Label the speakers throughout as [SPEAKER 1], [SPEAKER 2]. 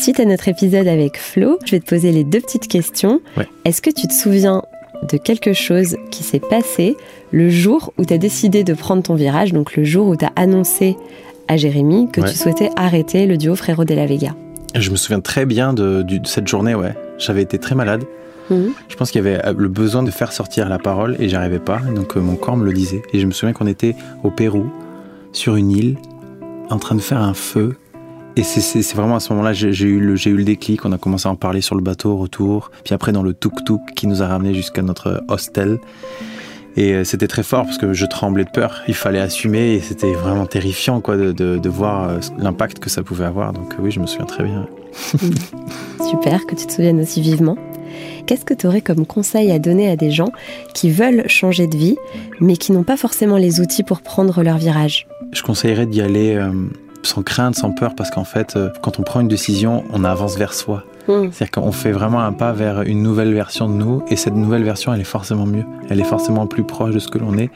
[SPEAKER 1] Suite à notre épisode avec Flo, je vais te poser les deux petites questions.
[SPEAKER 2] Ouais.
[SPEAKER 1] Est-ce que tu te souviens de quelque chose qui s'est passé le jour où tu as décidé de prendre ton virage, donc le jour où tu as annoncé à Jérémy que
[SPEAKER 2] Ouais.
[SPEAKER 1] tu souhaitais arrêter le duo Frérot de la Vega?
[SPEAKER 2] Je me souviens très bien de cette journée, ouais. J'avais été très malade.
[SPEAKER 1] Mhm.
[SPEAKER 2] Je pense qu'il y avait euh, le besoin de faire sortir la parole et j'arrivais pas. Donc euh, mon corps me le disait. Et je me souviens qu'on était au Pérou, sur une île, en train de faire un feu. Et c'est- vraiment à ce moment-là, j'ai j'ai eu, le- j'ai eu le déclic. On a commencé à en parler sur le bateau au retour. Puis après, dans le tuk-tuk qui nous a ramenés jusqu'à notre hostel. Et euh, c'était très fort parce que je tremblais de peur. Il fallait assumer et c'était vraiment terrifiant quoi, de, de- de voir euh, l'impact que ça pouvait avoir. Donc euh, oui, je me souviens très bien.
[SPEAKER 1] Super que tu te souviennes aussi vivement. Qu'est-ce que tu aurais comme conseil à donner à des gens qui veulent changer de vie, mais qui n'ont pas forcément les outils pour prendre leur virage?
[SPEAKER 2] Je conseillerais d'y aller euh, sans crainte, sans peur, parce qu'en fait, euh, quand on prend une décision, on avance vers soi. C'est-à-dire qu'on fait vraiment un pas vers une nouvelle version de nous, et cette nouvelle version, elle est forcément mieux. Elle est forcément plus proche de ce que l'on est.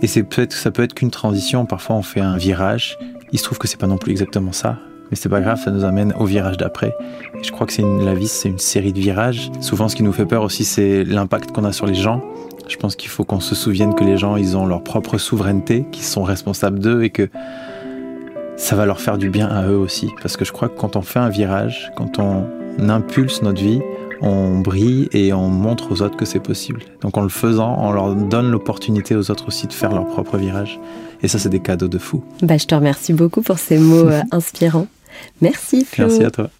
[SPEAKER 2] Et c'est peut-être, ça peut être qu'une transition. Parfois, on fait un virage. Il se trouve que c'est pas non plus exactement ça. Mais c'est pas grave, ça nous amène au virage d'après. Et je crois que c'est la vie, c'est une série de virages. Souvent, ce qui nous fait peur aussi, c'est l'impact qu'on a sur les gens. Je pense qu'il faut qu'on se souvienne que les gens, ils ont leur propre souveraineté, qu'ils sont responsables d'eux et que ça va leur faire du bien à eux aussi. Parce que je crois que quand on fait un virage, quand on impulse notre vie, on brille et on montre aux autres que c'est possible. Donc en le faisant, on leur donne l'opportunité aux autres aussi de faire leur propre virage. Et ça, c'est des cadeaux de fou.
[SPEAKER 1] Bah, je te remercie beaucoup pour ces mots euh, inspirants. Merci Flo.
[SPEAKER 2] Merci à toi.